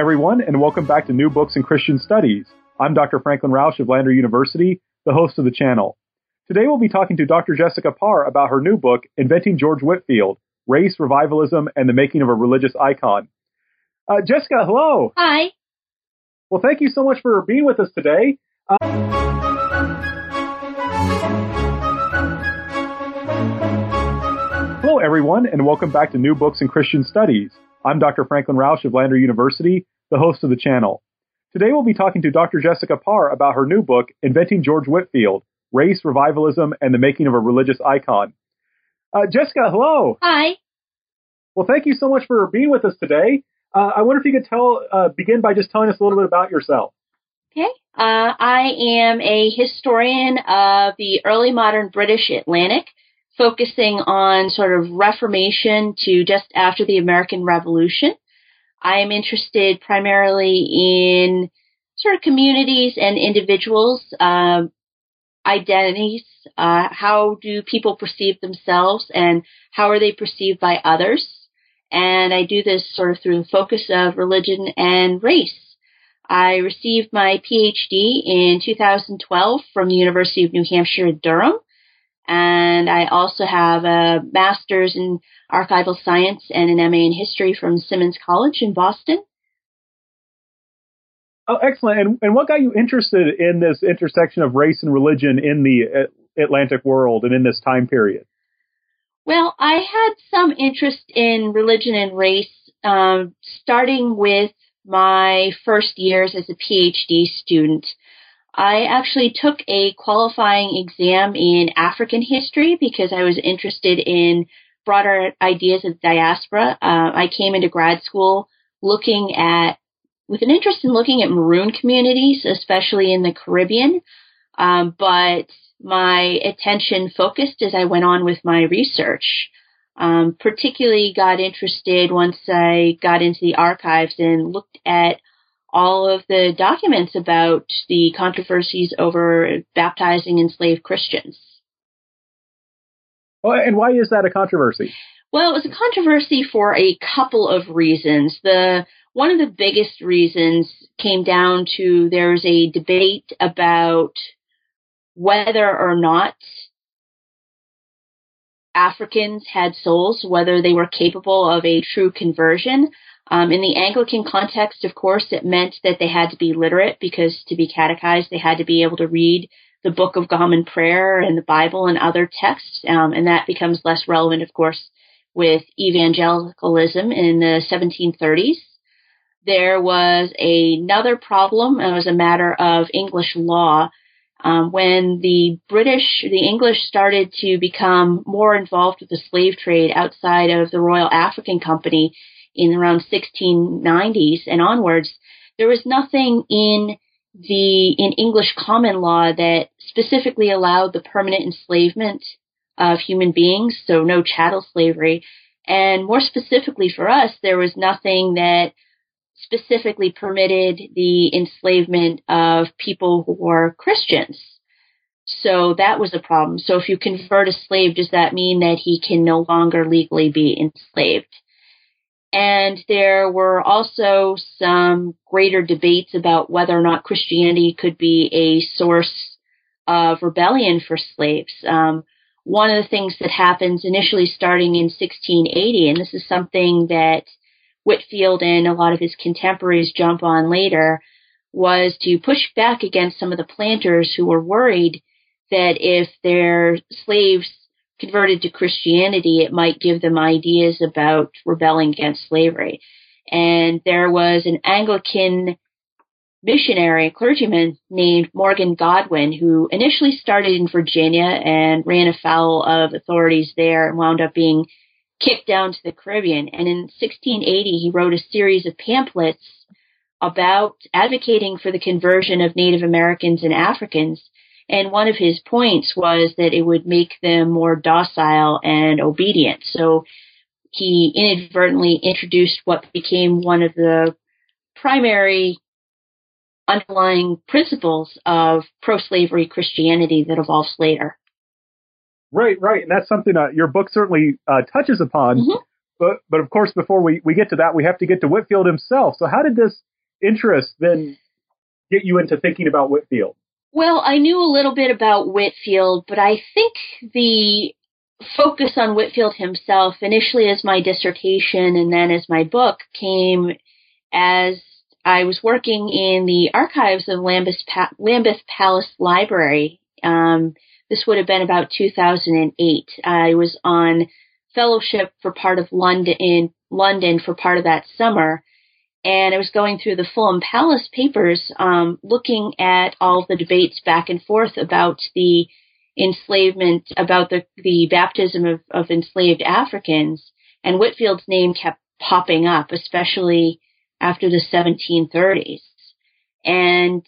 Everyone, and welcome back to New Books in Christian Studies. I'm Dr. Franklin Rausch of Lander University, the host of the channel. Today we'll be talking to Dr. Jessica Parr about her new book, Inventing George Whitefield Race, Revivalism, and the Making of a Religious Icon. Uh, Jessica, hello. Hi. Well, thank you so much for being with us today. Uh, hello, everyone, and welcome back to New Books in Christian Studies. I'm Dr. Franklin Rausch of Lander University, the host of the channel. Today we'll be talking to Dr. Jessica Parr about her new book, Inventing George Whitefield Race, Revivalism, and the Making of a Religious Icon. Uh, Jessica, hello. Hi. Well, thank you so much for being with us today. Uh, I wonder if you could tell, uh, begin by just telling us a little bit about yourself. Okay. Uh, I am a historian of the early modern British Atlantic focusing on sort of Reformation to just after the American Revolution. I am interested primarily in sort of communities and individuals, uh, identities. Uh, how do people perceive themselves and how are they perceived by others? And I do this sort of through the focus of religion and race. I received my PhD in 2012 from the University of New Hampshire at Durham and I also have a master's in archival science and an MA in history from Simmons College in Boston. Oh, excellent. And, and what got you interested in this intersection of race and religion in the Atlantic world and in this time period? Well, I had some interest in religion and race um, starting with my first years as a PhD student. I actually took a qualifying exam in African history because I was interested in broader ideas of diaspora. Uh, I came into grad school looking at, with an interest in looking at maroon communities, especially in the Caribbean. Um, but my attention focused as I went on with my research. Um, particularly got interested once I got into the archives and looked at all of the documents about the controversies over baptizing enslaved Christians. Well, and why is that a controversy? Well, it was a controversy for a couple of reasons. The one of the biggest reasons came down to there was a debate about whether or not Africans had souls, whether they were capable of a true conversion. Um, in the Anglican context, of course, it meant that they had to be literate because to be catechized, they had to be able to read the Book of Common Prayer and the Bible and other texts. Um, and that becomes less relevant, of course, with evangelicalism in the 1730s. There was another problem. And it was a matter of English law. Um, when the British, the English started to become more involved with the slave trade outside of the Royal African Company, in around 1690s and onwards, there was nothing in the in English common law that specifically allowed the permanent enslavement of human beings, so no chattel slavery. And more specifically for us, there was nothing that specifically permitted the enslavement of people who were Christians. So that was a problem. So if you convert a slave, does that mean that he can no longer legally be enslaved? And there were also some greater debates about whether or not Christianity could be a source of rebellion for slaves. Um, one of the things that happens initially starting in 1680, and this is something that Whitefield and a lot of his contemporaries jump on later, was to push back against some of the planters who were worried that if their slaves converted to Christianity, it might give them ideas about rebelling against slavery. And there was an Anglican missionary, clergyman named Morgan Godwyn, who initially started in Virginia and ran afoul of authorities there and wound up being kicked down to the Caribbean. And in 1680, he wrote a series of pamphlets about advocating for the conversion of Native Americans and Africans. And one of his points was that it would make them more docile and obedient. So he inadvertently introduced what became one of the primary underlying principles of pro-slavery Christianity that evolves later. Right, right, and that's something uh, your book certainly uh, touches upon. Mm-hmm. But, but of course, before we, we get to that, we have to get to Whitefield himself. So, how did this interest then get you into thinking about Whitefield? Well, I knew a little bit about Whitefield, but I think the focus on Whitefield himself, initially as my dissertation and then as my book, came as I was working in the archives of Lambeth, pa- Lambeth Palace Library. Um, this would have been about 2008. I was on fellowship for part of London in London for part of that summer, and I was going through the Fulham Palace papers, um, looking at all the debates back and forth about the enslavement, about the the baptism of, of enslaved Africans, and Whitefield's name kept popping up, especially after the 1730s. And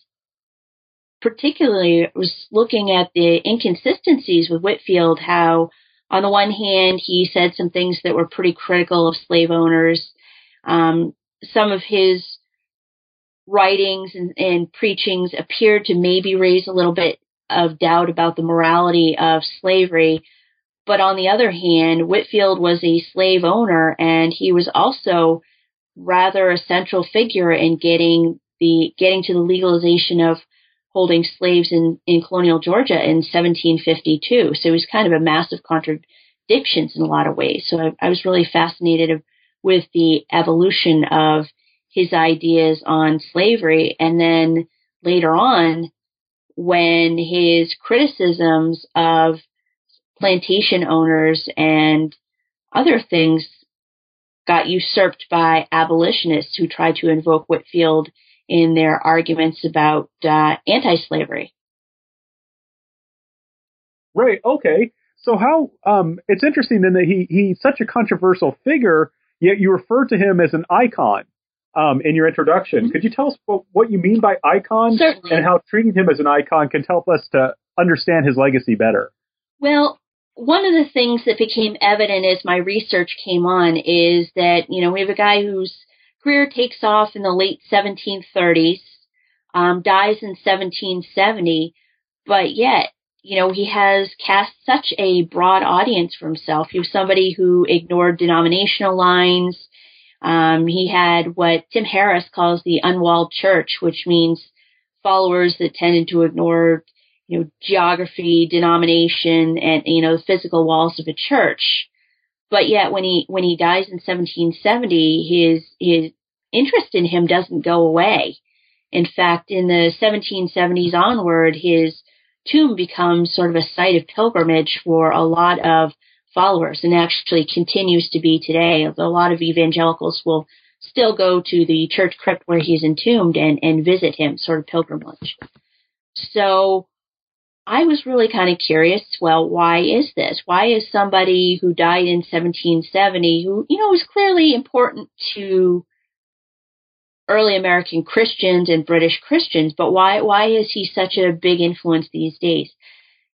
particularly was looking at the inconsistencies with Whitefield, how on the one hand, he said some things that were pretty critical of slave owners. Um, some of his writings and, and preachings appeared to maybe raise a little bit of doubt about the morality of slavery. But on the other hand, Whitefield was a slave owner and he was also rather a central figure in getting the getting to the legalization of holding slaves in, in colonial Georgia in 1752. So it was kind of a massive contradictions in a lot of ways. So I, I was really fascinated with the evolution of his ideas on slavery. And then later on, when his criticisms of plantation owners and other things got usurped by abolitionists who tried to invoke Whitefield in their arguments about uh, anti-slavery. Right. Okay. So how um, it's interesting then that he he's such a controversial figure, yet you refer to him as an icon um, in your introduction. Mm-hmm. Could you tell us what, what, you mean by icon Certainly. and how treating him as an icon can help us to understand his legacy better? Well, one of the things that became evident as my research came on is that, you know, we have a guy whose career takes off in the late 1730s, um, dies in 1770, but yet, you know, he has cast such a broad audience for himself. He was somebody who ignored denominational lines. Um, he had what Tim Harris calls the unwalled church, which means followers that tended to ignore you know, geography, denomination, and, you know, the physical walls of a church. But yet when he, when he dies in 1770, his, his interest in him doesn't go away. In fact, in the 1770s onward, his tomb becomes sort of a site of pilgrimage for a lot of followers and actually continues to be today. A lot of evangelicals will still go to the church crypt where he's entombed and, and visit him, sort of pilgrimage. So I was really kind of curious, well, why is this? Why is somebody who died in 1770, who, you know, was clearly important to early American Christians and British Christians, but why, why is he such a big influence these days?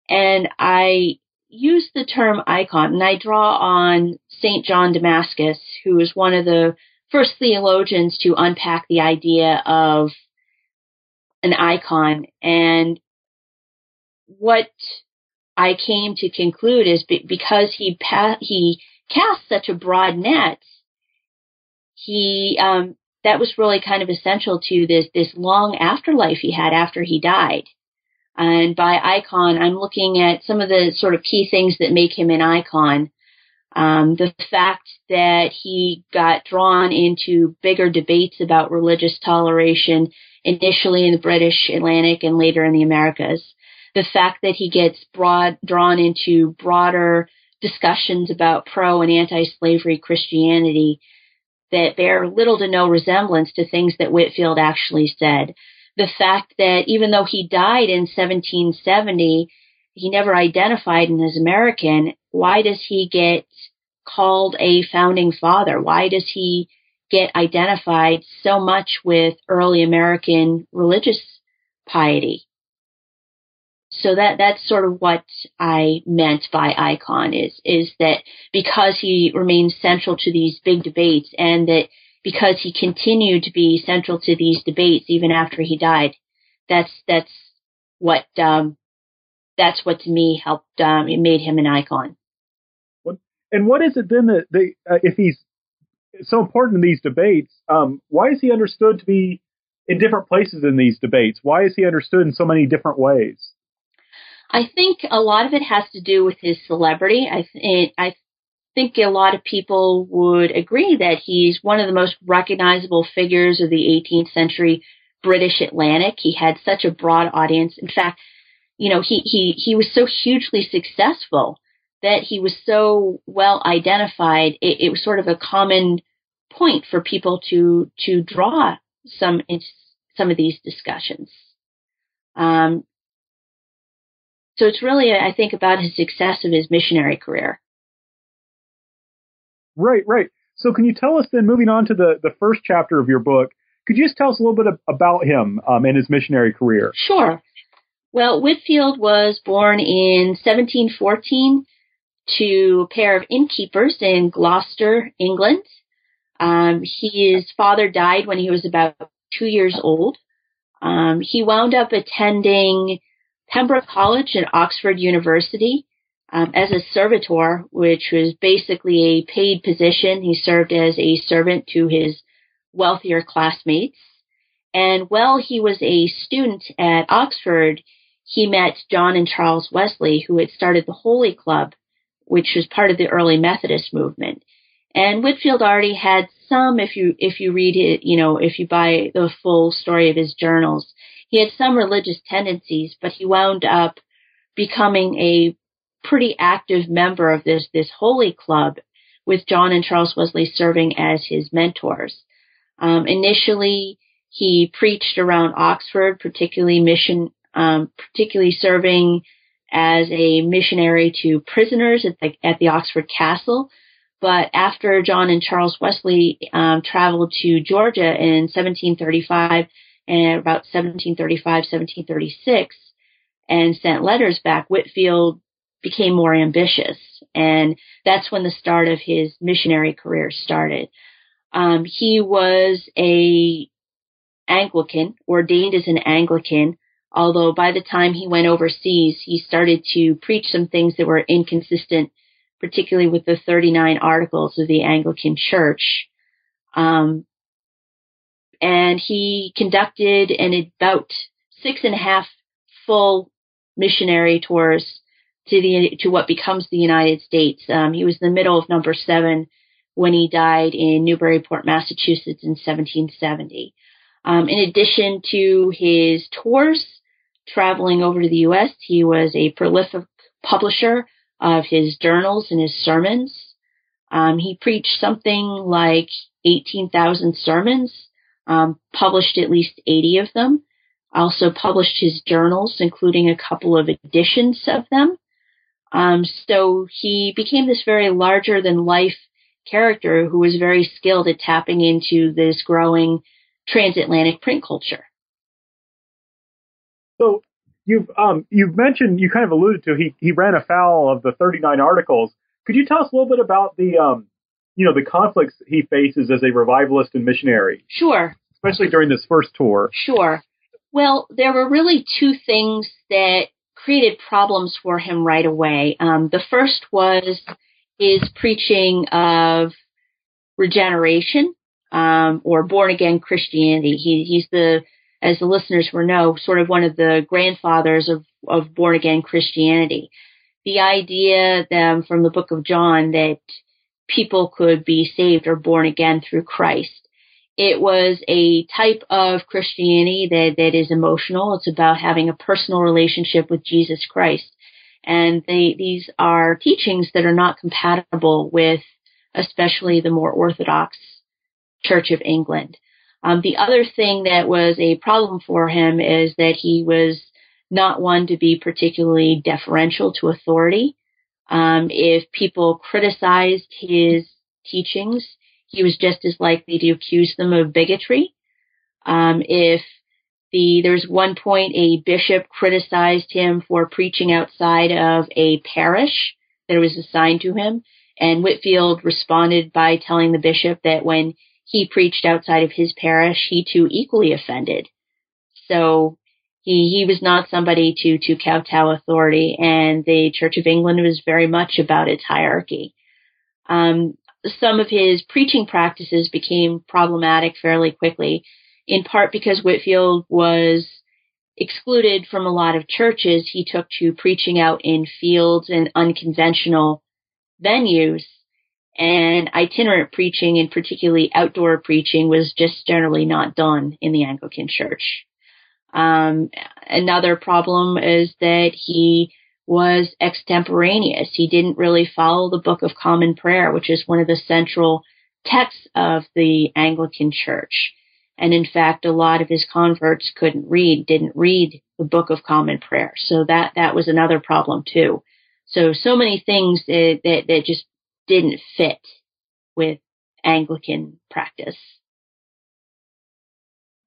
And I use the term icon and I draw on St. John Damascus, who was one of the first theologians to unpack the idea of an icon. And what I came to conclude is be- because he pa- he cast such a broad net, he um, that was really kind of essential to this this long afterlife he had after he died. And by icon, I'm looking at some of the sort of key things that make him an icon. Um, the fact that he got drawn into bigger debates about religious toleration, initially in the British Atlantic and later in the Americas the fact that he gets broad, drawn into broader discussions about pro and anti-slavery Christianity that bear little to no resemblance to things that Whitefield actually said. The fact that even though he died in 1770, he never identified in as American. Why does he get called a founding father? Why does he get identified so much with early American religious piety? So that that's sort of what I meant by icon is is that because he remains central to these big debates and that because he continued to be central to these debates even after he died, that's that's what um, that's what to me helped um, it made him an icon. And what is it then that they, uh, if he's so important in these debates, um, why is he understood to be in different places in these debates? Why is he understood in so many different ways? I think a lot of it has to do with his celebrity. I, th- I think a lot of people would agree that he's one of the most recognizable figures of the 18th century British Atlantic. He had such a broad audience. In fact, you know, he, he, he was so hugely successful that he was so well identified. It, it was sort of a common point for people to, to draw some, some of these discussions. Um, so it's really, I think, about his success of his missionary career. Right, right. So can you tell us then, moving on to the, the first chapter of your book, could you just tell us a little bit about him um, and his missionary career? Sure. Well, Whitefield was born in 1714 to a pair of innkeepers in Gloucester, England. Um, his father died when he was about two years old. Um, he wound up attending Pembroke College and Oxford University um, as a servitor, which was basically a paid position. He served as a servant to his wealthier classmates. And while he was a student at Oxford, he met John and Charles Wesley, who had started the Holy Club, which was part of the early Methodist movement. And Whitefield already had some, if you if you read it, you know, if you buy the full story of his journals, he had some religious tendencies, but he wound up becoming a pretty active member of this this holy club, with John and Charles Wesley serving as his mentors. Um, initially, he preached around Oxford, particularly mission, um, particularly serving as a missionary to prisoners at the, at the Oxford Castle. But after John and Charles Wesley um, traveled to Georgia in 1735 and about 1735, 1736, and sent letters back, Whitefield became more ambitious. And that's when the start of his missionary career started. Um, he was a Anglican, ordained as an Anglican, although by the time he went overseas, he started to preach some things that were inconsistent, particularly with the 39 articles of the Anglican Church. Um, and he conducted an about six and a half full missionary tours to the to what becomes the United States. Um, he was in the middle of number seven when he died in Newburyport, Massachusetts in 1770. Um, in addition to his tours traveling over to the U.S., he was a prolific publisher of his journals and his sermons. Um, he preached something like 18,000 sermons, um, published at least 80 of them, also published his journals, including a couple of editions of them. Um, so he became this very larger than life character who was very skilled at tapping into this growing transatlantic print culture. So you've um, you've mentioned you kind of alluded to he he ran afoul of the 39 articles. Could you tell us a little bit about the um, you know the conflicts he faces as a revivalist and missionary? Sure. Especially during this first tour. Sure. Well, there were really two things that created problems for him right away. Um, the first was his preaching of regeneration um, or born again Christianity. He, he's the as the listeners will know, sort of one of the grandfathers of, of born again Christianity. The idea um, from the book of John that people could be saved or born again through Christ. It was a type of Christianity that, that is emotional. It's about having a personal relationship with Jesus Christ. And they, these are teachings that are not compatible with especially the more orthodox Church of England. Um, the other thing that was a problem for him is that he was not one to be particularly deferential to authority. Um, if people criticized his teachings, he was just as likely to accuse them of bigotry. Um, if the there's one point a bishop criticized him for preaching outside of a parish that was assigned to him, and Whitefield responded by telling the bishop that when he preached outside of his parish, he too equally offended. So he he was not somebody to to kowtow authority, and the Church of England was very much about its hierarchy. Um, some of his preaching practices became problematic fairly quickly, in part because Whitefield was excluded from a lot of churches. He took to preaching out in fields and unconventional venues, and itinerant preaching, and particularly outdoor preaching, was just generally not done in the Anglican Church. Um, another problem is that he was extemporaneous. He didn't really follow the Book of Common Prayer, which is one of the central texts of the Anglican Church. And in fact, a lot of his converts couldn't read, didn't read the Book of Common Prayer. So that, that was another problem too. So, so many things that, that, that just didn't fit with Anglican practice.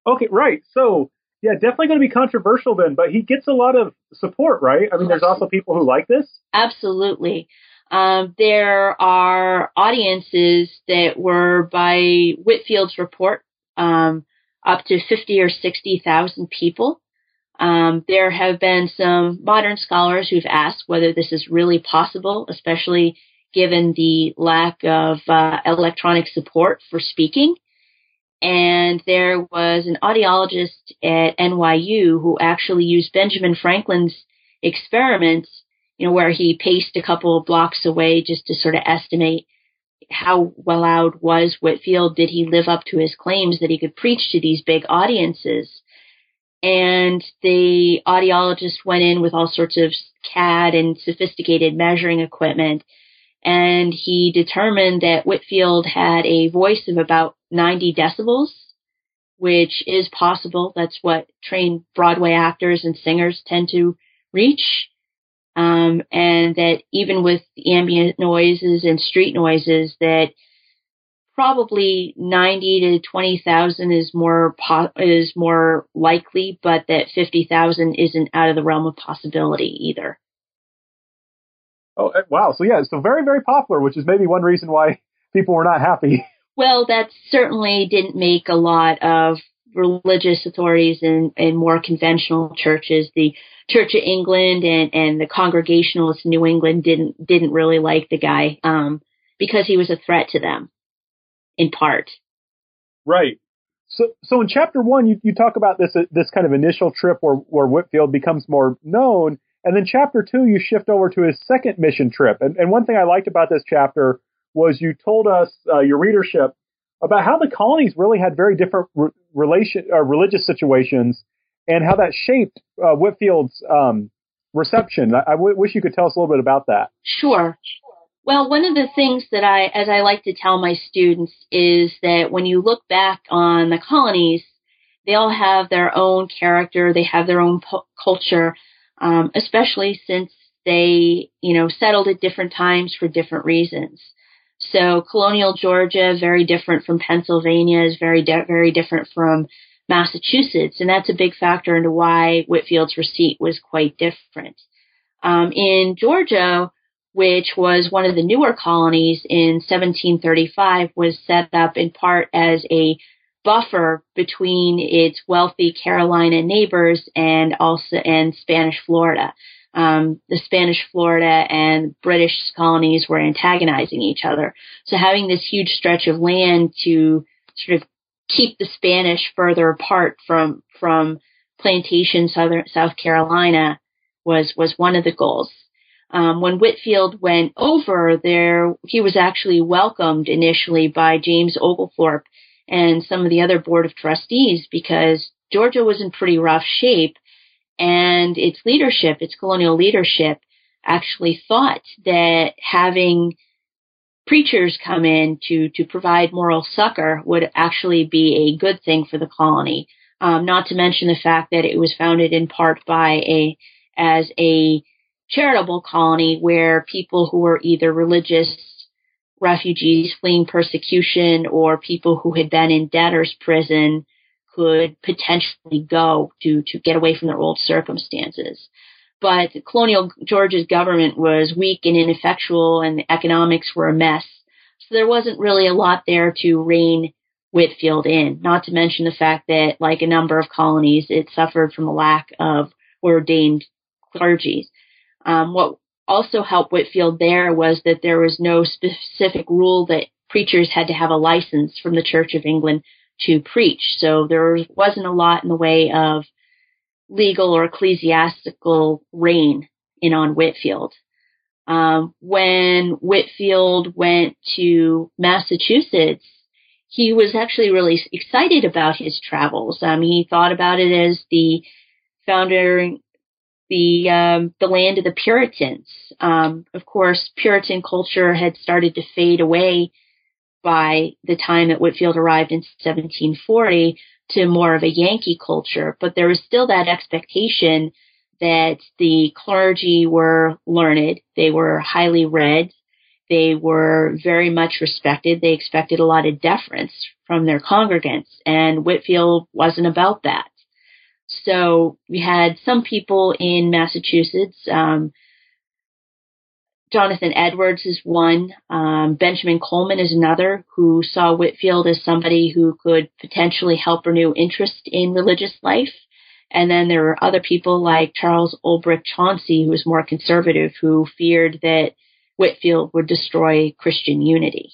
Okay, right. So yeah, definitely going to be controversial then, but he gets a lot of support, right? I mean, there's also people who like this. Absolutely. Um, there are audiences that were, by Whitefield's report, um, up to 50 or 60,000 people. Um, there have been some modern scholars who've asked whether this is really possible, especially given the lack of uh, electronic support for speaking. And there was an audiologist at NYU who actually used Benjamin Franklin's experiments, you know, where he paced a couple of blocks away just to sort of estimate how well loud was Whitefield? Did he live up to his claims that he could preach to these big audiences? And the audiologist went in with all sorts of CAD and sophisticated measuring equipment and he determined that Whitefield had a voice of about 90 decibels, which is possible. That's what trained Broadway actors and singers tend to reach. Um, and that even with ambient noises and street noises, that probably 90 to 20,000 is more po- is more likely, but that 50,000 isn't out of the realm of possibility either. Oh, eh, wow. So yeah, so very, very popular, which is maybe one reason why people were not happy. Well, that certainly didn't make a lot of religious authorities in, in more conventional churches. The Church of England and, and the Congregationalists in New England didn't didn't really like the guy um, because he was a threat to them, in part. Right. So, so in chapter one, you, you talk about this uh, this kind of initial trip where where Whitefield becomes more known, and then chapter two, you shift over to his second mission trip. And, and one thing I liked about this chapter was you told us, uh, your readership, about how the colonies really had very different re- relation, uh, religious situations and how that shaped uh, Whitefield's um, reception. I, I w- wish you could tell us a little bit about that. Sure. Well, one of the things that I, as I like to tell my students, is that when you look back on the colonies, they all have their own character, they have their own po- culture, um, especially since they, you know, settled at different times for different reasons. So colonial Georgia, very different from Pennsylvania, is very, de- very different from Massachusetts, and that's a big factor into why Whitefield's receipt was quite different. Um, in Georgia, which was one of the newer colonies in 1735, was set up in part as a buffer between its wealthy Carolina neighbors and also and Spanish Florida. Um, the Spanish Florida and British colonies were antagonizing each other. So having this huge stretch of land to sort of keep the Spanish further apart from from plantation southern South Carolina was was one of the goals. Um, when Whitefield went over there, he was actually welcomed initially by James Oglethorpe and some of the other board of trustees because Georgia was in pretty rough shape and its leadership, its colonial leadership actually thought that having preachers come in to, to provide moral succor would actually be a good thing for the colony. Um, not to mention the fact that it was founded in part by a, as a charitable colony where people who were either religious refugees fleeing persecution or people who had been in debtor's prison could potentially go to, to get away from their old circumstances. But colonial Georgia's government was weak and ineffectual and the economics were a mess. So there wasn't really a lot there to rein Whitefield in, not to mention the fact that, like a number of colonies, it suffered from a lack of ordained clergy. Um, what also helped Whitefield there was that there was no specific rule that preachers had to have a license from the Church of England to preach. So there wasn't a lot in the way of legal or ecclesiastical reign in on Whitefield. Um, when Whitefield went to Massachusetts, he was actually really excited about his travels. Um, he thought about it as the founder, the um, the land of the Puritans. Um, of course, Puritan culture had started to fade away by the time that Whitefield arrived in 1740 to more of a Yankee culture, but there was still that expectation that the clergy were learned, they were highly read, they were very much respected. They expected a lot of deference from their congregants, and Whitefield wasn't about that. So we had some people in Massachusetts. Um, Jonathan Edwards is one. Um, Benjamin Colman is another who saw Whitefield as somebody who could potentially help renew interest in religious life. And then there were other people like Charles Olbrich Chauncy, who was more conservative, who feared that Whitefield would destroy Christian unity.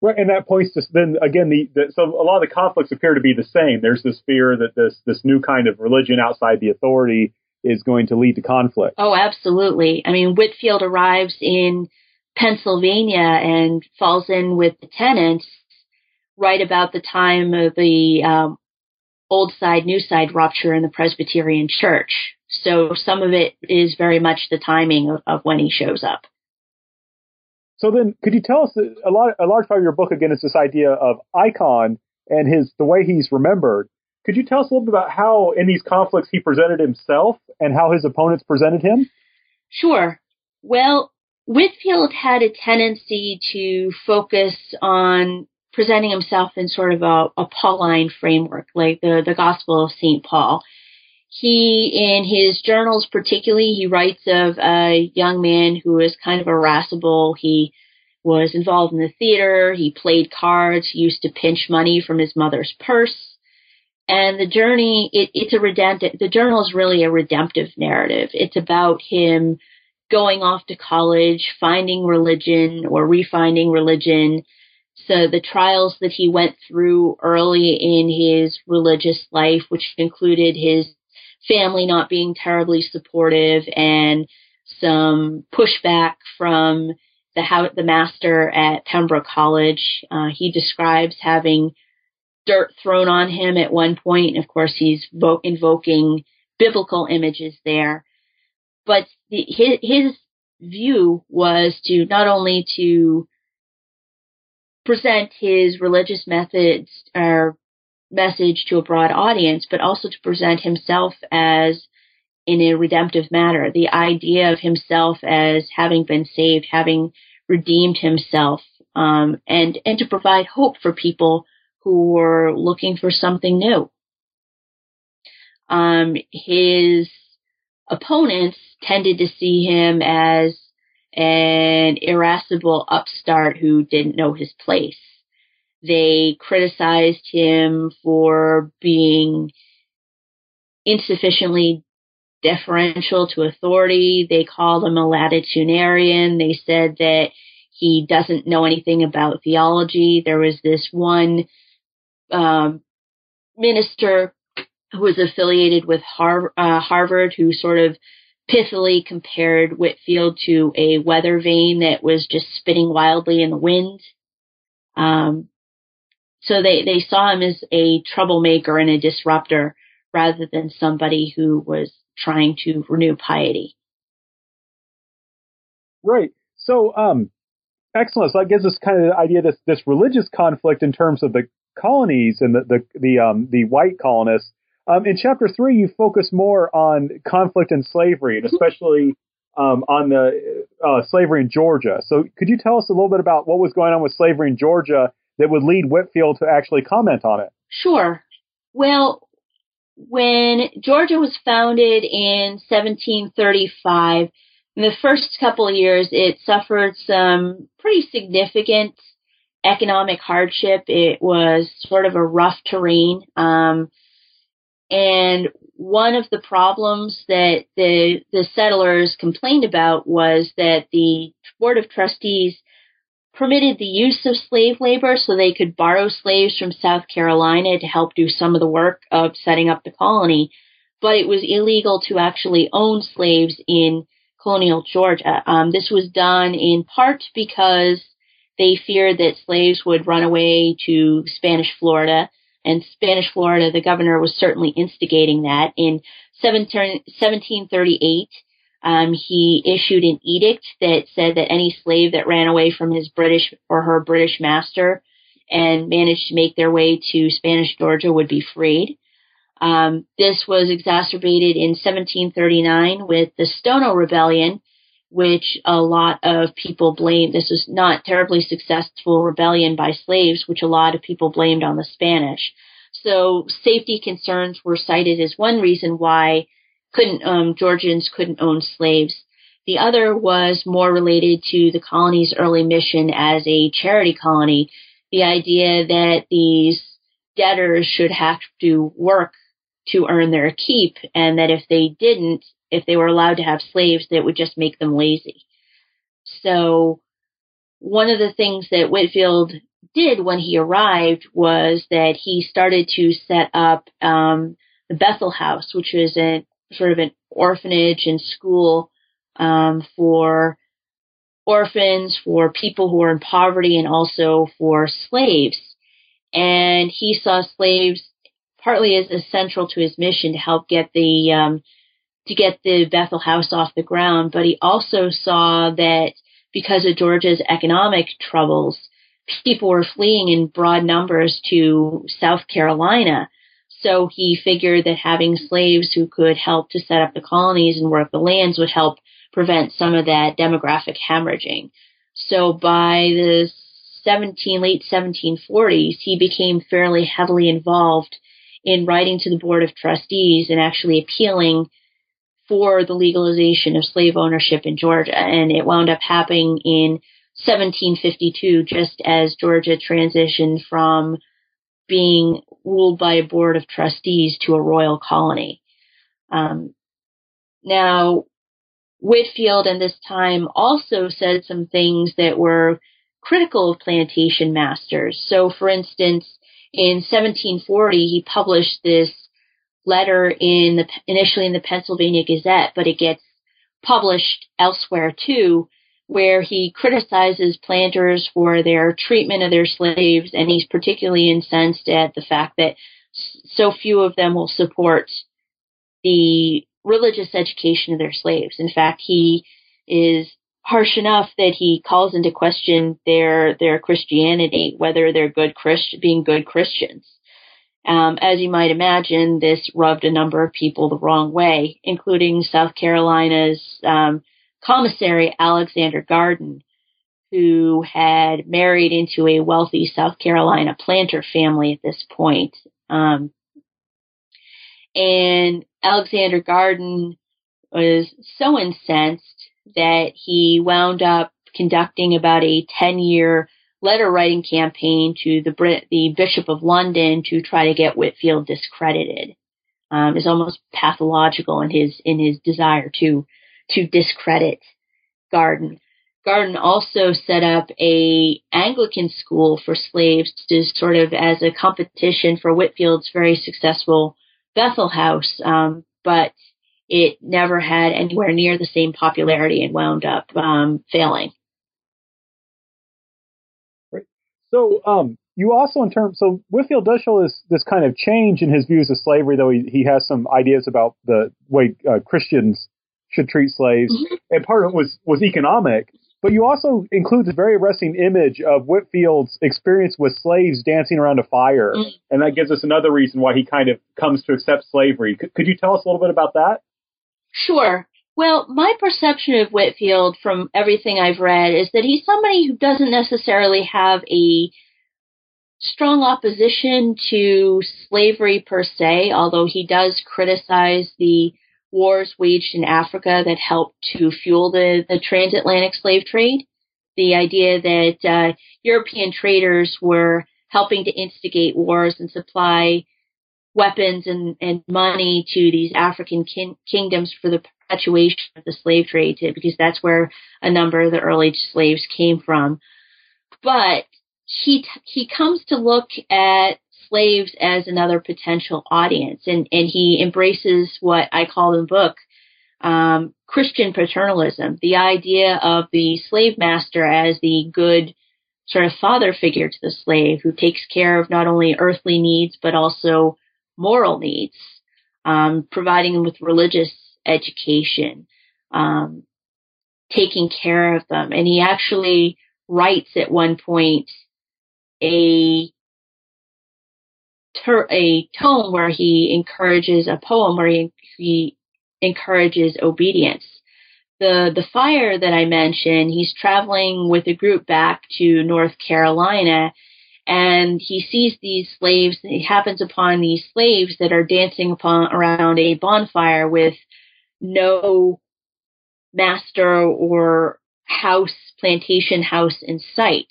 Right, and that points to then again the, the, so a lot of the conflicts appear to be the same. There's this fear that this this new kind of religion outside the authority is going to lead to conflict. Oh, absolutely. I mean, Whitefield arrives in Pennsylvania and falls in with the Tennents right about the time of the um, old side new side rupture in the Presbyterian Church. So some of it is very much the timing of, of when he shows up. So then, could you tell us a lot? A large part of your book again is this idea of icon and his the way he's remembered. Could you tell us a little bit about how in these conflicts he presented himself and how his opponents presented him? Sure. Well, Whitefield had a tendency to focus on presenting himself in sort of a, a Pauline framework, like the, the Gospel of St. Paul. He, in his journals particularly, he writes of a young man who was kind of irascible. He was involved in the theater. He played cards. He used to pinch money from his mother's purse. And the journey, it, it's a redemptive, the journal is really a redemptive narrative. It's about him going off to college, finding religion or refinding religion. So the trials that he went through early in his religious life, which included his family not being terribly supportive and some pushback from the how, the master at Pembroke College. Uh, he describes having dirt thrown on him at one point. Of course, he's vo- invoking biblical images there. But the, his, his view was to not only to present his religious methods or message to a broad audience, but also to present himself as in a redemptive manner. The idea of himself as having been saved, having redeemed himself, um, and and to provide hope for people who were looking for something new. Um, his opponents tended to see him as an irascible upstart who didn't know his place. They criticized him for being insufficiently deferential to authority. They called him a latitudinarian. They said that he doesn't know anything about theology. There was this one um, minister who was affiliated with Har- uh, Harvard who sort of pithily compared Whitefield to a weather vane that was just spinning wildly in the wind. Um, so they, they saw him as a troublemaker and a disruptor rather than somebody who was trying to renew piety. Right. So, um, excellent. So that gives us kind of the idea this this religious conflict in terms of the colonies and the the the, um, the white colonists Um, in chapter three, you focus more on conflict and slavery, and especially um, on the uh, slavery in Georgia. So, could you tell us a little bit about what was going on with slavery in Georgia that would lead Whitefield to actually comment on it? Sure. Well, when Georgia was founded in 1735, in the first couple of years, it suffered some pretty significant economic hardship. It was sort of a rough terrain. Um, and one of the problems that the, the settlers complained about was that the Board of Trustees permitted the use of slave labor so they could borrow slaves from South Carolina to help do some of the work of setting up the colony, but it was illegal to actually own slaves in colonial Georgia. Um, this was done in part because they feared that slaves would run away to Spanish Florida and Spanish Florida, the governor was certainly instigating that. In 1738, um, he issued an edict that said that any slave that ran away from his British or her British master and managed to make their way to Spanish Georgia would be freed. Um, this was exacerbated in 1739 with the Stono Rebellion, which a lot of people blamed. This was not terribly successful rebellion by slaves, which a lot of people blamed on the Spanish. So safety concerns were cited as one reason why couldn't um, Georgians couldn't own slaves. The other was more related to the colony's early mission as a charity colony. The idea that these debtors should have to work to earn their keep, and that if they didn't, if they were allowed to have slaves, that would just make them lazy. So one of the things that Whitefield did when he arrived was that he started to set up um, the Bethel House, which was a sort of an orphanage and school um, for orphans, for people who are in poverty, and also for slaves. And he saw slaves partly as essential to his mission to help get the um, to get the Bethel house off the ground, but he also saw that because of Georgia's economic troubles, people were fleeing in broad numbers to South Carolina. So he figured that having slaves who could help to set up the colonies and work the lands would help prevent some of that demographic hemorrhaging. So by the 17, late 1740s, he became fairly heavily involved in writing to the Board of Trustees and actually appealing for the legalization of slave ownership in Georgia. And it wound up happening in 1752, just as Georgia transitioned from being ruled by a board of trustees to a royal colony. Um, now, Whitefield in this time also said some things that were critical of plantation masters. So, for instance, in 1740, he published this letter in the initially in the Pennsylvania Gazette, but it gets published elsewhere too, where he criticizes planters for their treatment of their slaves, and he's particularly incensed at the fact that so few of them will support the religious education of their slaves. In fact, he is harsh enough that he calls into question their their Christianity, whether they're good Christ being good Christians. Um, as you might imagine, this rubbed a number of people the wrong way, including South Carolina's um, commissary Alexander Garden, who had married into a wealthy South Carolina planter family at this point. Um, and Alexander Garden was so incensed that he wound up conducting about a 10 year letter writing campaign to the Brit- the Bishop of London to try to get Whitefield discredited. Um, is almost pathological in his in his desire to to discredit Garden. Garden also set up a Anglican school for slaves to sort of as a competition for Whitefield's very successful Bethel House, um, but it never had anywhere near the same popularity and wound up um, failing. So, um, you also, in terms, so Whitefield does show this this kind of change in his views of slavery, though he, he has some ideas about the way uh, Christians should treat slaves, mm-hmm. and part of it was was economic. But you also include this very arresting image of Whitefield's experience with slaves dancing around a fire. Mm. And that gives us another reason why he kind of comes to accept slavery. Could, could you tell us a little bit about that? Sure. Well, my perception of Whitefield from everything I've read is that he's somebody who doesn't necessarily have a strong opposition to slavery per se, although he does criticize the wars waged in Africa that helped to fuel the, the transatlantic slave trade. The idea that uh, European traders were helping to instigate wars and supply weapons and, and money to these African kin- kingdoms for the perpetuation of the slave trade, because that's where a number of the early slaves came from. But he he comes to look at slaves as another potential audience, and and he embraces what I call in the book um, Christian paternalism, the idea of the slave master as the good sort of father figure to the slave who takes care of not only earthly needs but also moral needs, um, providing them with religious education, um, taking care of them, and he actually writes at one point a ter- a tone where he encourages a poem where he, he encourages obedience. The the fire that I mentioned, he's traveling with a group back to North Carolina and he sees these slaves he happens upon these slaves that are dancing upon around a bonfire with no master or house plantation house in sight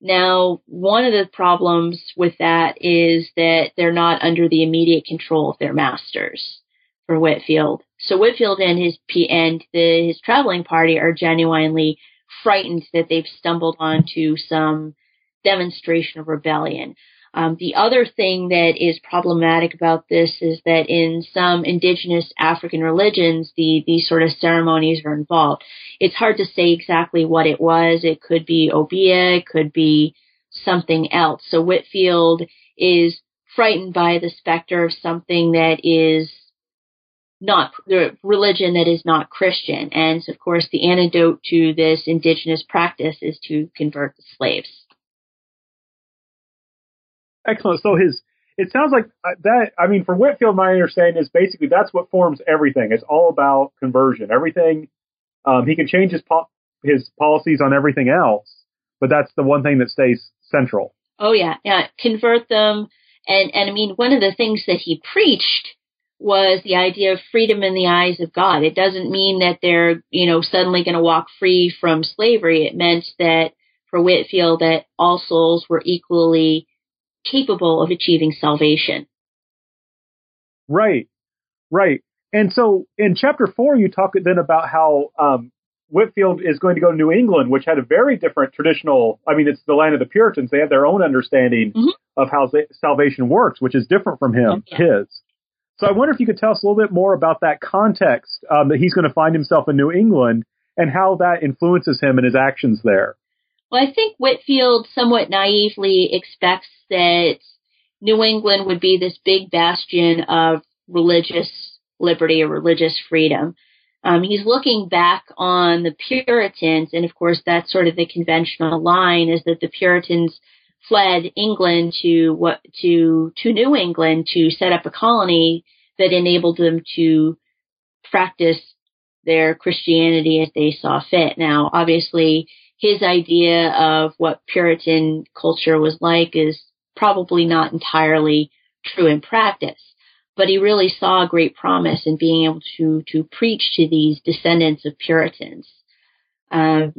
now, one of the problems with that is that they're not under the immediate control of their masters for Whitefield. So Whitefield and his and the, his traveling party are genuinely frightened that they've stumbled onto some demonstration of rebellion. Um, the other thing that is problematic about this is that in some indigenous African religions, the these sort of ceremonies are involved. It's hard to say exactly what it was. It could be obeah, it could be something else. So Whitefield is frightened by the specter of something that is not the religion that is not Christian. And of course, the antidote to this indigenous practice is to convert the slaves. Excellent. So his, it sounds like uh, that. I mean, from Whitefield, my understanding is basically that's what forms everything. It's all about conversion. Everything. Um, he can change his po- his policies on everything else, but that's the one thing that stays central. Oh yeah, yeah. Convert them, and and I mean, one of the things that he preached was the idea of freedom in the eyes of God. It doesn't mean that they're, you know, suddenly going to walk free from slavery. It meant that for Whitefield that all souls were equally capable of achieving salvation. Right, right. And so in chapter four, you talk then about how um, Whitefield is going to go to New England, which had a very different traditional. I mean, it's the land of the Puritans. They have their own understanding mm-hmm. of how salvation works, which is different from him, yeah. his. So I wonder if you could tell us a little bit more about that context um, that he's going to find himself in New England and how that influences him and his actions there. Well, I think Whitefield somewhat naively expects that New England would be this big bastion of religious liberty or religious freedom. Um, he's looking back on the Puritans, and of course, that's sort of the conventional line: is that the Puritans fled England to what to to New England to set up a colony that enabled them to practice their Christianity as they saw fit. Now, obviously, his idea of what Puritan culture was like is probably not entirely true in practice. But he really saw great promise in being able to to preach to these descendants of Puritans. Um,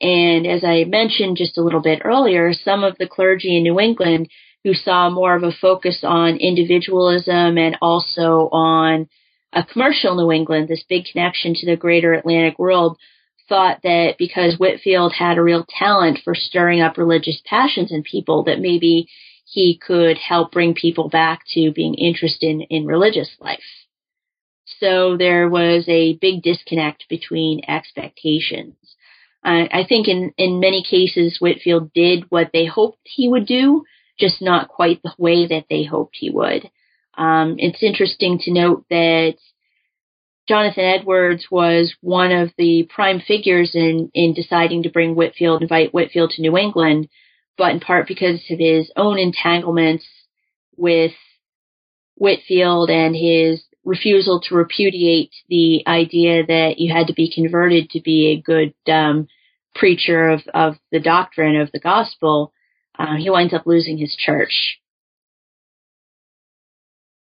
and as I mentioned just a little bit earlier, some of the clergy in New England who saw more of a focus on individualism and also on a commercial New England, this big connection to the greater Atlantic world, thought that because Whitefield had a real talent for stirring up religious passions in people, that maybe he could help bring people back to being interested in, religious life. So there was a big disconnect between expectations. I think in, in many cases, Whitefield did what they hoped he would do, just not quite the way that they hoped he would. Um, it's interesting to note that Jonathan Edwards was one of the prime figures in, in deciding to bring Whitefield, invite Whitefield to New England, but in part because of his own entanglements with Whitefield and his refusal to repudiate the idea that you had to be converted to be a good um, preacher of, of the doctrine of the gospel, uh, he winds up losing his church.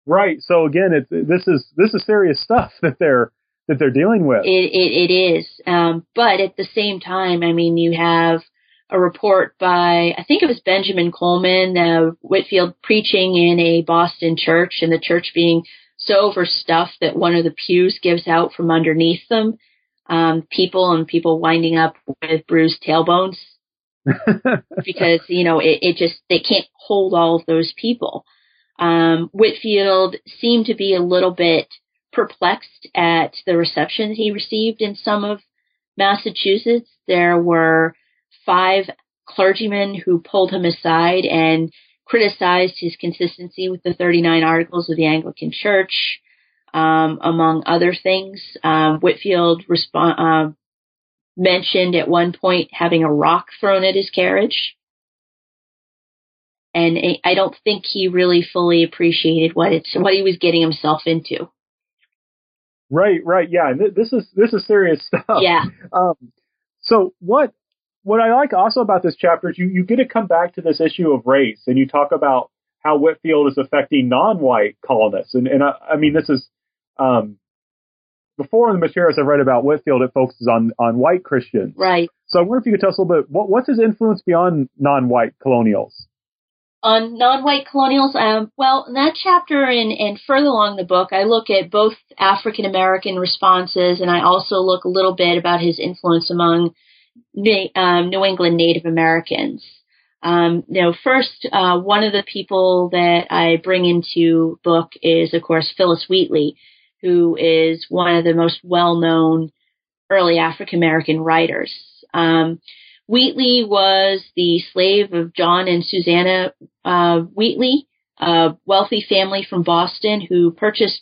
Right. So again, it's this is this is serious stuff that they're that they're dealing with. It it, it is. Um, but at the same time, I mean, you have a report by I think it was Benjamin Colman, uh, Whitefield preaching in a Boston church, and the church being so overstuffed that one of the pews gives out from underneath them. Um, people and people winding up with bruised tailbones because you know it, it just they can't hold all of those people. Um, Whitefield seemed to be a little bit perplexed at the reception he received in some of Massachusetts. There were five clergymen who pulled him aside and criticized his consistency with the 39 Articles of the Anglican Church, um, among other things. Um, Whitefield uh, mentioned at one point having a rock thrown at his carriage and I don't think he really fully appreciated what it's what he was getting himself into. Right, right, yeah. This is this is serious stuff. Yeah. Um, so what what I like also about this chapter is you you get to come back to this issue of race, and you talk about how Whitefield is affecting non-white colonists, and and I, I mean this is um, before in the materials I've read about Whitefield, it focuses on on white Christians. Right. So I wonder if you could tell us a little bit what, what's his influence beyond non-white colonials on non-white colonials. Um, well, in that chapter and, and further along the book, I look at both African American responses, and I also look a little bit about his influence among um, New England Native Americans. Um, you know, first, uh, one of the people that I bring into book is, of course, Phillis Wheatley, who is one of the most well-known early African American writers. Um, Wheatley was the slave of John and Susanna uh, Wheatley, a wealthy family from Boston who purchased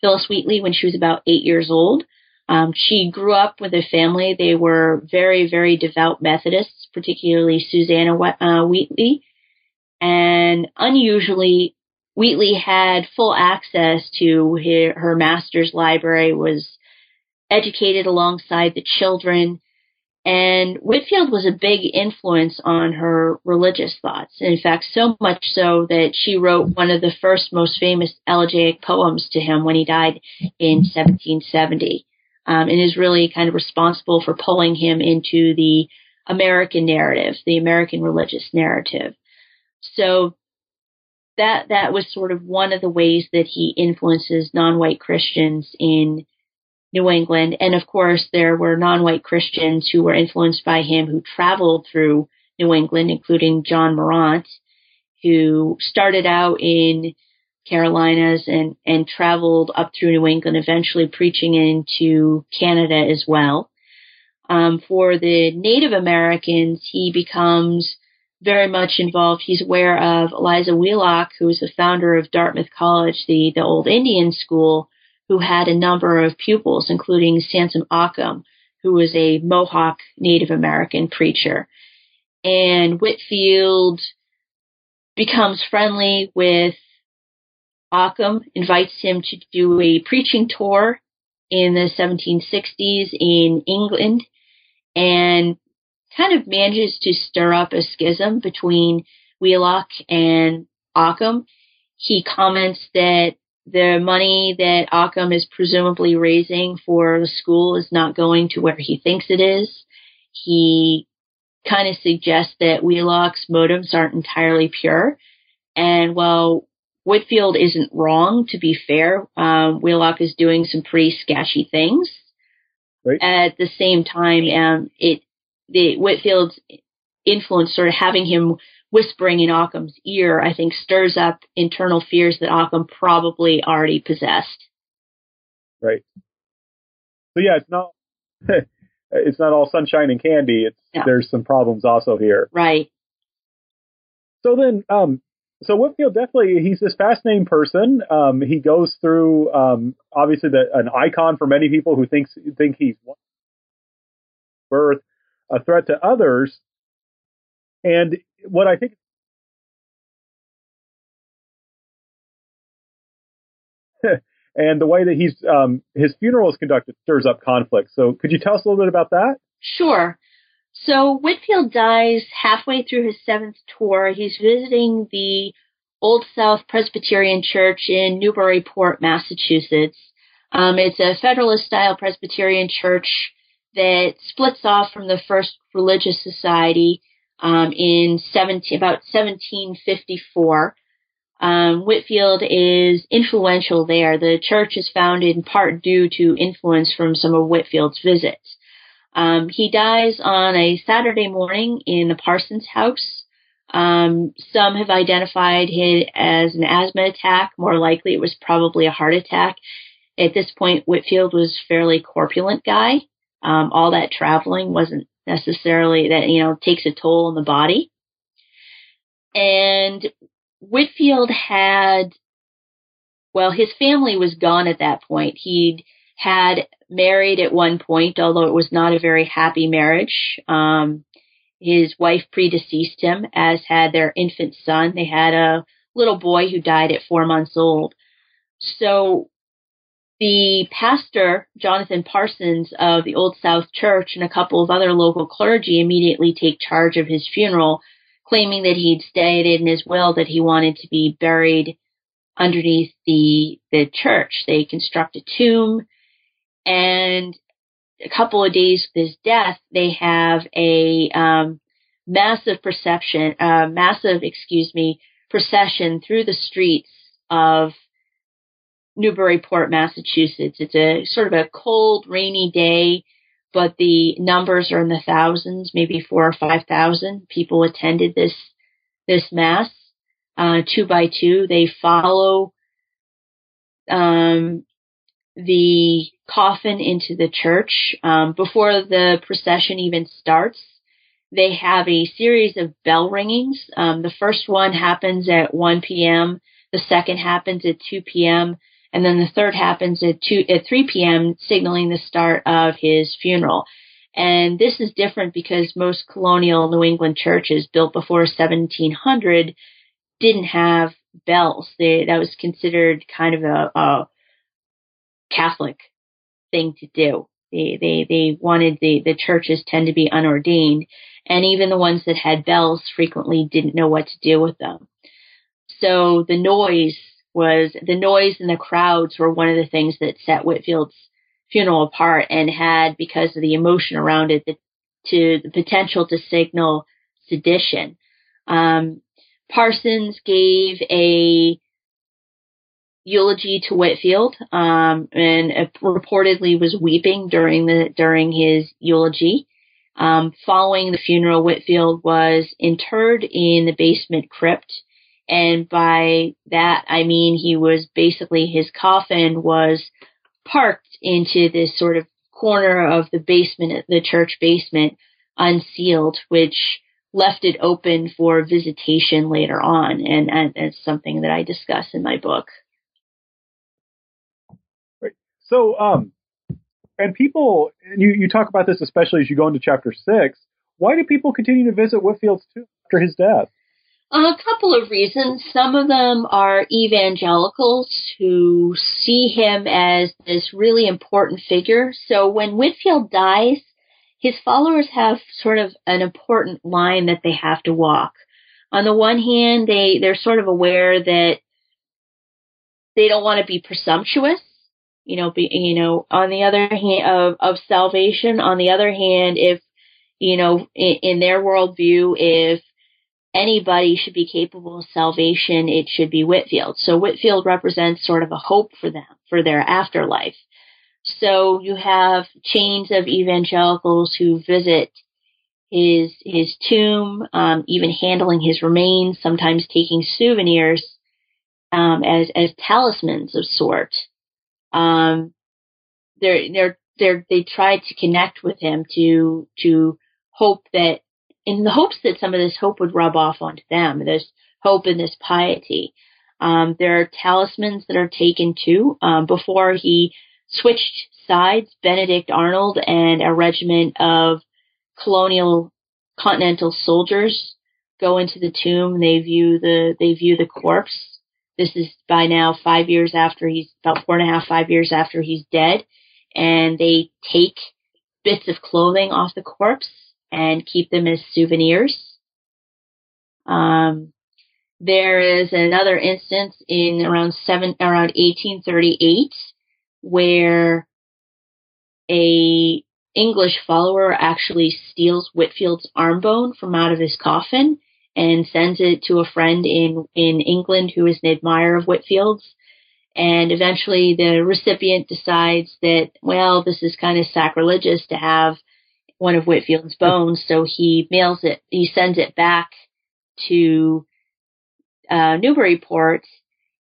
Phillis Wheatley when she was about eight years old. Um, she grew up with a family. They were very, very devout Methodists, particularly Susanna uh, Wheatley. And unusually, Wheatley had full access to her, her master's library, was educated alongside the children, and Whitefield was a big influence on her religious thoughts. In fact, so much so that she wrote one of the first most famous elegiac poems to him when he died in 1770. Um, and is really kind of responsible for pulling him into the American narrative, the American religious narrative. So that that was sort of one of the ways that he influences non-white Christians in New England. And of course, there were non-white Christians who were influenced by him who traveled through New England, including John Marrant, who started out in Carolinas and, and traveled up through New England, eventually preaching into Canada as well. Um, for the Native Americans, he becomes very much involved. He's aware of Eleazar Wheelock, who is the founder of Dartmouth College, the, the old Indian school, who had a number of pupils, including Samson Occom, who was a Mohawk Native American preacher. And Whitefield becomes friendly with Occom, invites him to do a preaching tour in the 1760s in England, and kind of manages to stir up a schism between Wheelock and Occom. He comments that the money that Occom is presumably raising for the school is not going to where he thinks it is. He kind of suggests that Wheelock's motives aren't entirely pure. And while Whitefield isn't wrong, to be fair, um, Wheelock is doing some pretty sketchy things. Right. At the same time, um, it the Whitefield's influence, sort of having him whispering in Occom's ear, I think stirs up internal fears that Occom probably already possessed. Right. So yeah, it's not it's not all sunshine and candy. It's there's some problems also here. Right. So then, um, so Whitefield definitely he's this fascinating person. Um, he goes through um, obviously the, an icon for many people who thinks think he's birth a threat to others. And what I think and the way that he's um, his funeral is conducted stirs up conflict. So could you tell us a little bit about that? Sure. So Whitefield dies halfway through his seventh tour. He's visiting the Old South Presbyterian Church in Newburyport, Massachusetts. Um, it's a Federalist style Presbyterian church that splits off from the First Religious Society um, in 17, about 1754. Um, Whitefield is influential there. The church is founded in part due to influence from some of Whitefield's visits. Um, he dies on a Saturday morning in the Parsons house. Um, some have identified it as an asthma attack. More likely, it was probably a heart attack. At this point, Whitefield was a fairly corpulent guy. Um, all that traveling wasn't necessarily that you know takes a toll on the body. And Whitefield had, well, his family was gone at that point. He'd had married at one point, although it was not a very happy marriage. Um, his wife predeceased him, as had their infant son. They had a little boy who died at four months old. So the pastor, Jonathan Parsons of the Old South Church and a couple of other local clergy immediately take charge of his funeral, claiming that he'd stated in his will that he wanted to be buried underneath the, the church. They construct a tomb and a couple of days with his death, they have a um, massive perception, uh, massive, excuse me, procession through the streets of Newburyport, Massachusetts. It's a sort of a cold, rainy day, but the numbers are in the thousands, maybe four or five thousand people attended this this mass, uh, two by two. They follow um, the coffin into the church. Um, before the procession even starts, they have a series of bell ringings. Um, the first one happens at 1 p.m., the second happens at 2 p.m., and then the third happens at 2 at 3 p.m., signaling the start of his funeral. And this is different because most colonial New England churches built before 1700 didn't have bells. They, that was considered kind of a, a Catholic thing to do. They they they wanted the the churches tend to be unordained, and even the ones that had bells frequently didn't know what to do with them. So the noise was the noise and the crowds were one of the things that set Whitefield's funeral apart and had because of the emotion around it the, to the potential to signal sedition. Um, Parsons gave a eulogy to Whitefield, um, and reportedly was weeping during the during his eulogy. Um, following the funeral, Whitefield was interred in the basement crypt, and by that I mean he was basically his coffin was parked into this sort of corner of the basement, the church basement, unsealed, which left it open for visitation later on, and, and it's something that I discuss in my book. So, um, and people, and you, you talk about this especially as you go into chapter six. Why do people continue to visit Whitefield's tomb after his death? A couple of reasons. Some of them are evangelicals who see him as this really important figure. So when Whitefield dies, his followers have sort of an important line that they have to walk. On the one hand, they, they're sort of aware that they don't want to be presumptuous you know, be, you know, on the other hand of, of salvation, on the other hand, if, you know, in, in their worldview, if anybody should be capable of salvation, it should be Whitefield. So Whitefield represents sort of a hope for them, for their afterlife. So you have chains of evangelicals who visit his his tomb, um, even handling his remains, sometimes taking souvenirs um, as as talismans of sort. um, they're they're they're they to connect with him to to hope that in the hopes that some of this hope would rub off onto them. There's hope in this piety. Um, there are talismans that are taken too. Um, before he switched sides, Benedict Arnold and a regiment of colonial continental soldiers go into the tomb. They view the they view the corpse. This is by now five years after he's about four and a half, five years after he's dead, and they take bits of clothing off the corpse and keep them as souvenirs. Um, there is another instance in around seven around 1838 where a English follower actually steals Whitefield's arm bone from out of his coffin and sends it to a friend in, in England who is an admirer of Whitefield's. And eventually the recipient decides that, well, this is kind of sacrilegious to have one of Whitefield's bones. So he mails it, he sends it back to uh, Newburyport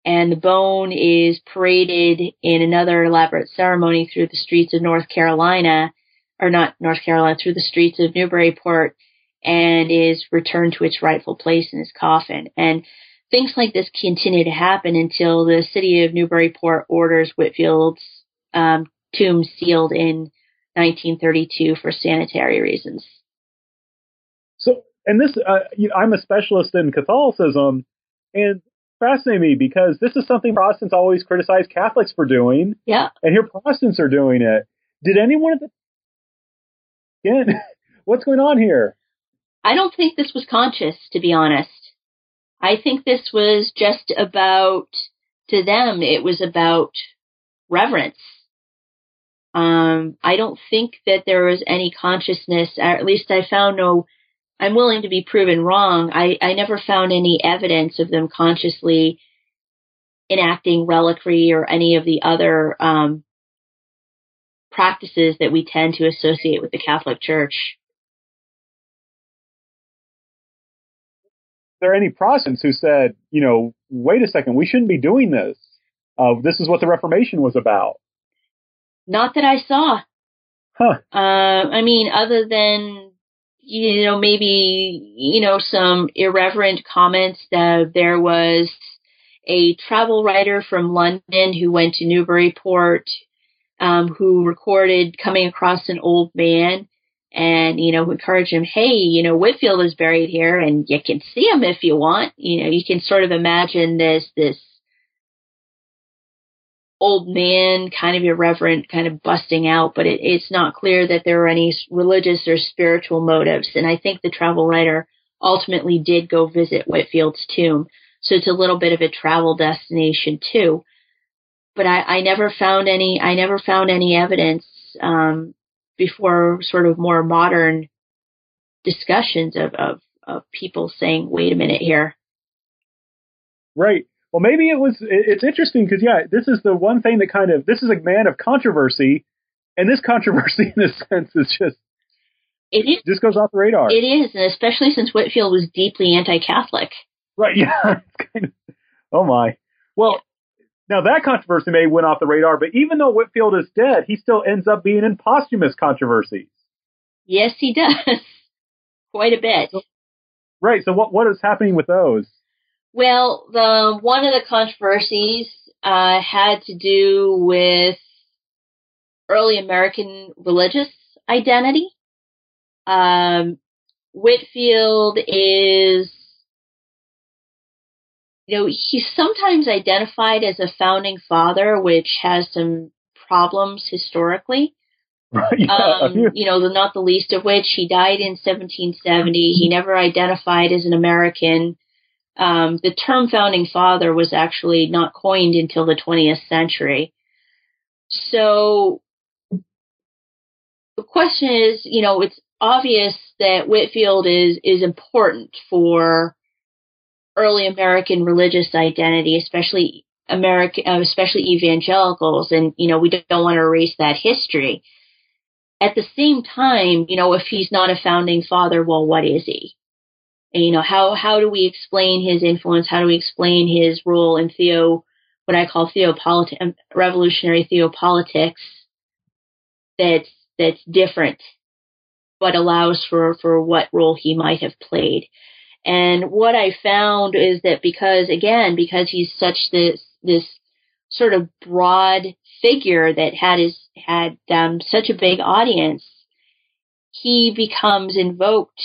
and the bone is paraded in another elaborate ceremony through the streets of North Carolina, or not North Carolina, through the streets of Newburyport, and is returned to its rightful place in his coffin. And things like this continue to happen until the city of Newburyport orders Whitefield's um, tomb sealed in 1932 for sanitary reasons. So, and this, uh, you know, I'm a specialist in Catholicism, and fascinating me because this is something Protestants always criticize Catholics for doing. Yeah. And here Protestants are doing it. Did anyone at the again? What's going on here? I don't think this was conscious, to be honest. I think this was just about to them. It was about reverence. Um, I don't think that there was any consciousness, at least I found no I'm willing to be proven wrong. I, I never found any evidence of them consciously enacting reliquary or any of the other um, practices that we tend to associate with the Catholic Church. Are there any Protestants who said, you know, wait a second, we shouldn't be doing this? Uh, this is what the Reformation was about. Not that I saw. Huh. Uh, I mean, other than you know, maybe, you know, some irreverent comments that there was a travel writer from London who went to Newburyport, um, who recorded coming across an old man and, you know, encouraged him, hey, you know, Whitefield is buried here and you can see him if you want. You know, you can sort of imagine this, this old man, kind of irreverent, kind of busting out, but it, it's not clear that there are any religious or spiritual motives. And I think the travel writer ultimately did go visit Whitefield's tomb. So it's a little bit of a travel destination too. But I, I never found any, I never found any evidence, um, before sort of more modern discussions of, of, of people saying, wait a minute here. Right. Well, maybe it was. It's interesting because yeah, this is the one thing that kind of this is a man of controversy, and this controversy in a sense is just it is just goes off the radar. It is, and especially since Whitefield was deeply anti-Catholic. Right. Yeah. kind of, oh my. Well, yeah. now that controversy may went off the radar, but even though Whitefield is dead, he still ends up being in posthumous controversies. Yes, he does. Quite a bit. So, right. So what what is happening with those? Well, the one of the controversies uh, had to do with early American religious identity. Um, Whitefield is, you know, he's sometimes identified as a founding father, which has some problems historically. yeah, um, you know, the, not the least of which he died in 1770. He never identified as an American. Um, the term founding father was actually not coined until the 20th century. So the question is, you know, it's obvious that Whitefield is, is important for early American religious identity, especially American, uh, especially evangelicals. And, you know, we don't want to erase that history. At the same time, you know, if he's not a founding father, well, what is he? And, you know, how, how do we explain his influence? How do we explain his role in theo, what I call theopolitics, um, revolutionary theopolitics that's, that's different but allows for, for what role he might have played. And what I found is that because, again, because he's such this, this sort of broad figure that had his, had um, such a big audience, he becomes invoked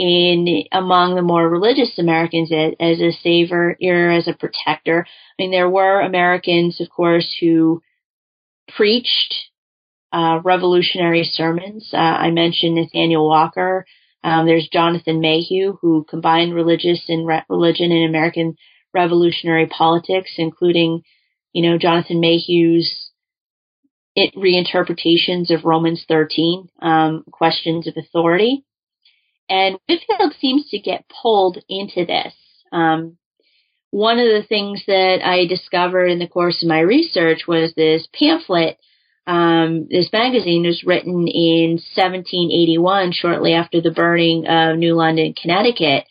in among the more religious Americans as, as a savior or as a protector. I mean, there were Americans, of course, who preached uh, revolutionary sermons. Uh, I mentioned Nathaniel Walker. Um, there's Jonathan Mayhew, who combined religious and re- religion in American revolutionary politics, including, you know, Jonathan Mayhew's reinterpretations of Romans 13, um, questions of authority. And Whitefield seems to get pulled into this. Um, one of the things that I discovered in the course of my research was this pamphlet um, this magazine was written in 1781, shortly after the burning of New London, Connecticut,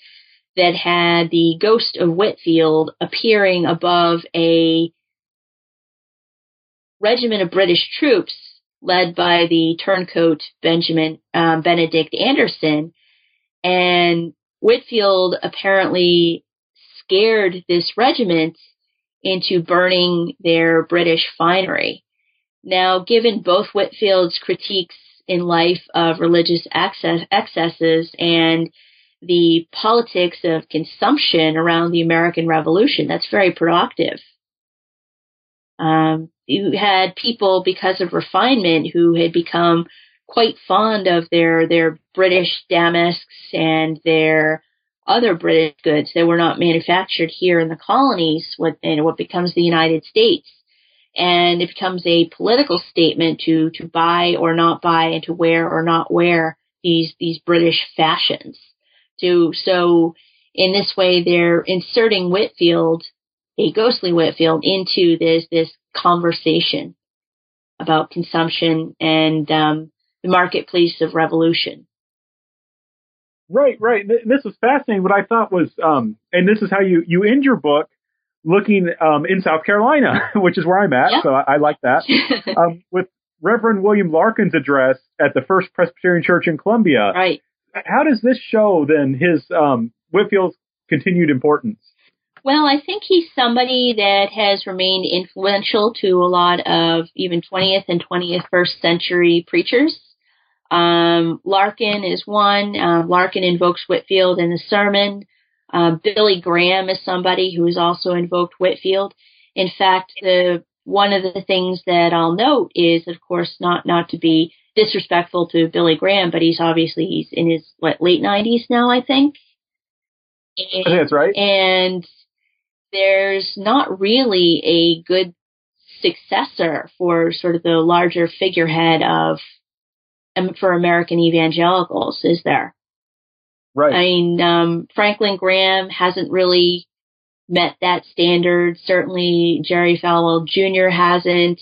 that had the ghost of Whitefield appearing above a regiment of British troops led by the turncoat Benjamin um, Benedict Anderson. And Whitefield apparently scared this regiment into burning their British finery. Now, given both Whitefield's critiques in life of religious access, excesses and the politics of consumption around the American Revolution, that's very productive. Um, you had people, because of refinement, who had become quite fond of their their British damasks and their other British goods that were not manufactured here in the colonies, what, and what becomes the United States and it becomes a political statement to to buy or not buy and to wear or not wear these these British fashions. To so in this way they're inserting Whitefield, a ghostly Whitefield, into this this conversation about consumption and um, the marketplace of revolution. Right, right. This is fascinating. What I thought was, um, and this is how you you end your book looking um, in South Carolina, which is where I'm at. So I, I, like that. um, with Reverend William Larkin's address at the First Presbyterian Church in Columbia. Right. How does this show then his um, Whitefield's continued importance? Well, I think he's somebody that has remained influential to a lot of even 20th and 21st century preachers. Um, Larkin is one. Uh, Larkin invokes Whitefield in the sermon. Uh, Billy Graham is somebody who has also invoked Whitefield. In fact, the one of the things that I'll note is, of course, not not to be disrespectful to Billy Graham, but he's obviously he's in his what late nineties now, I think. And, I think that's right. And there's not really a good successor for sort of the larger figurehead of for American evangelicals, is there? Right. I mean, um, Franklin Graham hasn't really met that standard. Certainly, Jerry Falwell Jr. hasn't.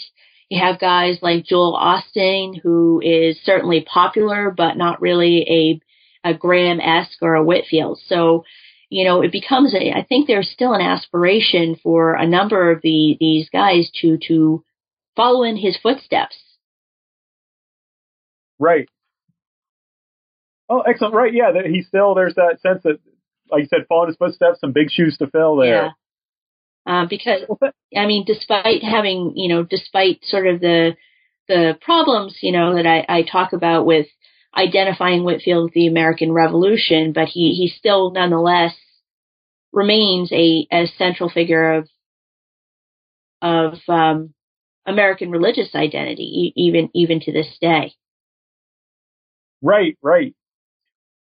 You have guys like Joel Osteen, who is certainly popular, but not really a, a Graham-esque or a Whitefield. So, you know, it becomes a, I think there's still an aspiration for a number of the, these guys to, to follow in his footsteps. Right. Oh, excellent. Right. Yeah. That he still, there's that sense that, like you said, following his footsteps, some big shoes to fill there. Yeah. Uh, because, I mean, despite having, you know, despite sort of the, the problems, you know, that I, I talk about with identifying Whitefield with the American Revolution, but he, he still nonetheless remains a, a central figure of, of, um, American religious identity, even, even to this day. Right, right.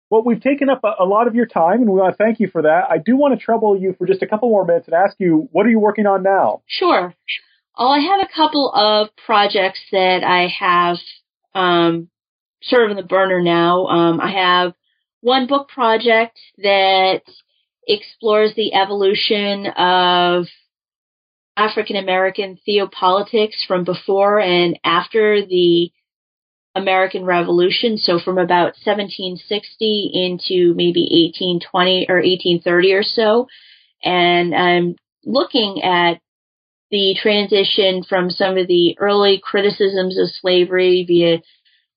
Well, we've taken up a, a, lot of your time, and we want to thank you for that. I do want to trouble you for just a couple more minutes and ask you, what are you working on now? Sure. Oh, I have a couple of projects that I have um, sort of in the burner now. Um, I have one book project that explores the evolution of African American theopolitics from before and after the American Revolution, so from about 1760 into maybe 1820 or 1830 or so. And I'm looking at the transition from some of the early criticisms of slavery via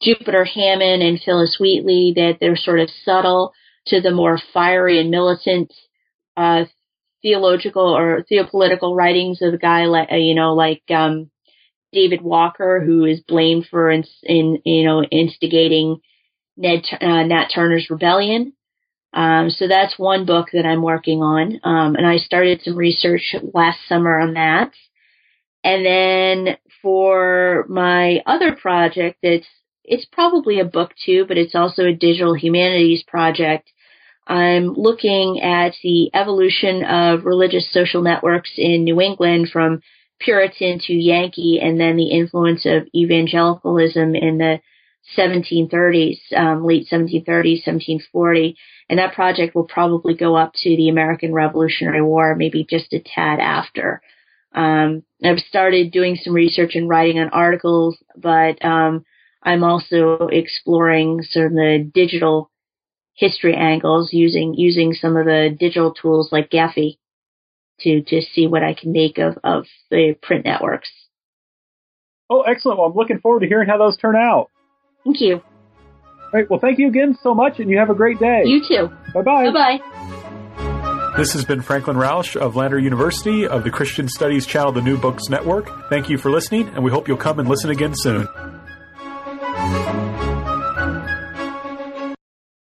Jupiter Hammon and Phillis Wheatley, that they're sort of subtle to the more fiery and militant uh, theological or theopolitical writings of a guy like uh, you know like um, David Walker, who is blamed for in, in you know instigating Ned uh, Nat Turner's rebellion. Um, so that's one book that I'm working on, um, and I started some research last summer on that. And then for my other project, it's it's probably a book too, but it's also a digital humanities project. I'm looking at the evolution of religious social networks in New England from Puritan to Yankee, and then the influence of evangelicalism in the 1730s, um, late 1730s, 1740. And that project will probably go up to the American Revolutionary War, maybe just a tad after. Um, I've started doing some research and writing on articles, but um, I'm also exploring sort of the digital history angles using using some of the digital tools like Gephi to to see what I can make of of the print networks. Oh, excellent! Well, I'm looking forward to hearing how those turn out. Thank you. All right. Well, thank you again so much, and you have a great day. You too. Bye bye. Bye bye. This has been Franklin Rausch of Lander University of the Christian Studies channel, the New Books Network. Thank you for listening, and we hope you'll come and listen again soon.